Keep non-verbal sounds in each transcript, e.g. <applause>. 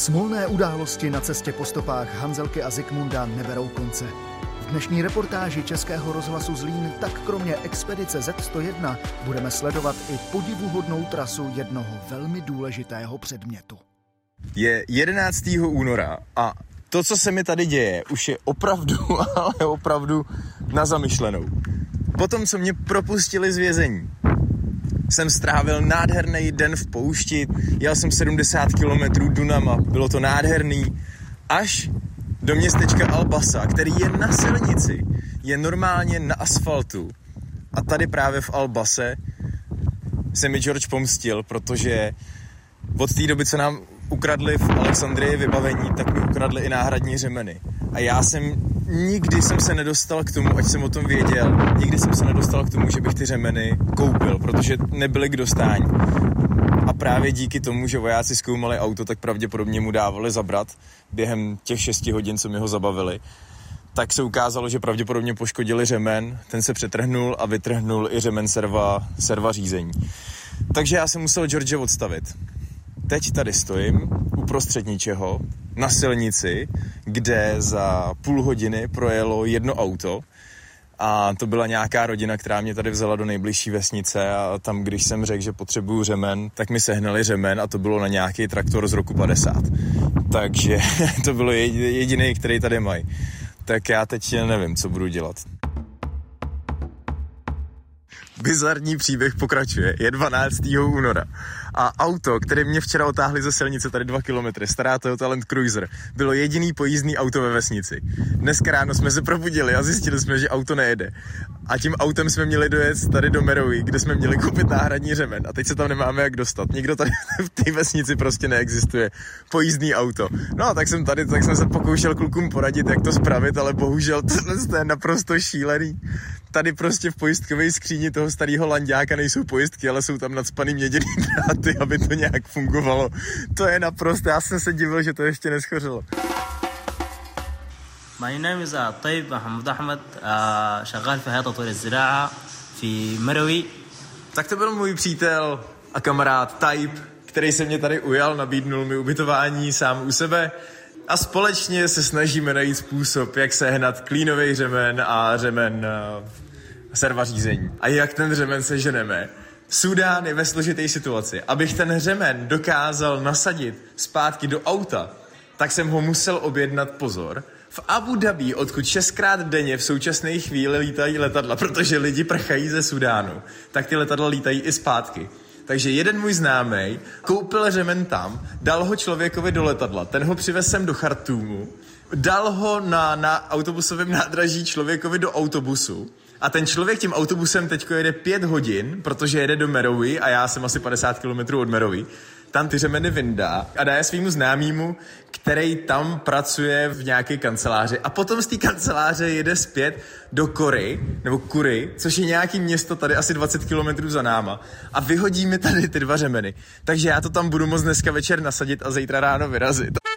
Smolné události na cestě po stopách Hanzelky a Zikmunda neberou konce. V dnešní reportáži Českého rozhlasu Zlín tak kromě expedice Z101 budeme sledovat i podivuhodnou trasu jednoho velmi důležitého předmětu. Je 11. února a to, co se mi tady děje, už je opravdu, <laughs> ale opravdu na zamyšlenou. Potom, co mě propustili z vězení, jsem strávil nádherný den v poušti, jel jsem 70 km Dunama, bylo to nádherný, až do městečka Albasa, který je na silnici, je normálně na asfaltu. A tady právě v Albase se mi George pomstil, protože od té doby, co nám ukradli v Alexandrii vybavení, tak mi ukradli i náhradní řemeny. A já jsem nikdy jsem se nedostal k tomu, ať jsem o tom věděl, nikdy jsem se nedostal k tomu, že bych ty řemeny koupil, protože nebyly k dostání. A právě díky tomu, že vojáci zkoumali auto, tak pravděpodobně mu dávali zabrat během těch 6 hodin, co mi ho zabavili. Tak se ukázalo, že pravděpodobně poškodili řemen, ten se přetrhnul a vytrhnul i řemen serva, serva řízení. Takže já jsem musel George odstavit. Teď tady stojím uprostřed ničeho, na silnici, kde za půl hodiny projelo jedno auto a to byla nějaká rodina, která mě tady vzala do nejbližší vesnice a tam, když jsem řekl, že potřebuju řemen, tak mi sehnali řemen a to bylo na nějaký traktor z roku 50. Takže <laughs> to bylo jediný, který tady mají. Tak já teď nevím, co budu dělat. Bizarní příběh pokračuje. Je 12. února a auto, které mě včera otáhli ze silnice tady 2 km, stará Toyota Land Cruiser, bylo jediný pojízdný auto ve vesnici. Dneska ráno jsme se probudili a zjistili jsme, že auto nejede. A tím autem jsme měli dojet tady do Merovi, kde jsme měli koupit náhradní řemen. A teď se tam nemáme jak dostat. Nikdo tady <laughs> v té vesnici prostě neexistuje. Pojízdný auto. No a tak jsem tady, tak jsem se pokoušel klukům poradit, jak to spravit, ale bohužel <laughs> to je naprosto šílený. Tady prostě v pojistkové skříni toho starého landáka nejsou pojistky, ale jsou tam nadspaný měděný dráty, aby to nějak fungovalo. To je naprosto, já jsem se divil, že to ještě neschořilo. My name is طيب محمد أحمد شغال في هيئة تطوير الزراعة في مروي Tak to byl můj přítel a kamarád Type, který se mě tady ujal, nabídnul mi ubytování sám u sebe a společně se snažíme najít způsob, jak sehnat klínový řemen a řemen uh, serva řízení. A jak ten řemen seženeme. Sudán je ve složité situaci. Abych ten řemen dokázal nasadit zpátky do auta, tak jsem ho musel objednat pozor v Abu Dhabi, odkud šestkrát denně v současné chvíli lítají letadla, protože lidi prchají ze Sudánu, tak ty letadla lítají i zpátky. Takže jeden můj známý koupil řemen tam, dal ho člověkovi do letadla, ten ho přivez sem do Chartumu, dal ho na, na autobusovém nádraží člověkovi do autobusu a ten člověk tím autobusem teď jede pět hodin, protože jede do Merovi a já jsem asi 50 km od Merovi tam ty řemeny vyndá a dá je svýmu známému, který tam pracuje v nějaké kanceláři a potom z té kanceláře jede zpět do Kory, nebo Kury, což je nějaký město tady asi 20 km za náma a vyhodí mi tady ty dva řemeny. Takže já to tam budu moct dneska večer nasadit a zítra ráno vyrazit.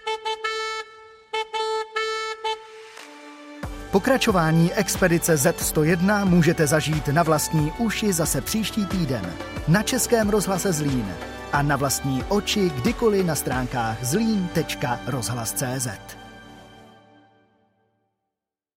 Pokračování expedice Z101 můžete zažít na vlastní uši zase příští týden na Českém rozhlase Zlín a na vlastní oči kdykoliv na stránkách zlín.rozhlas.cz.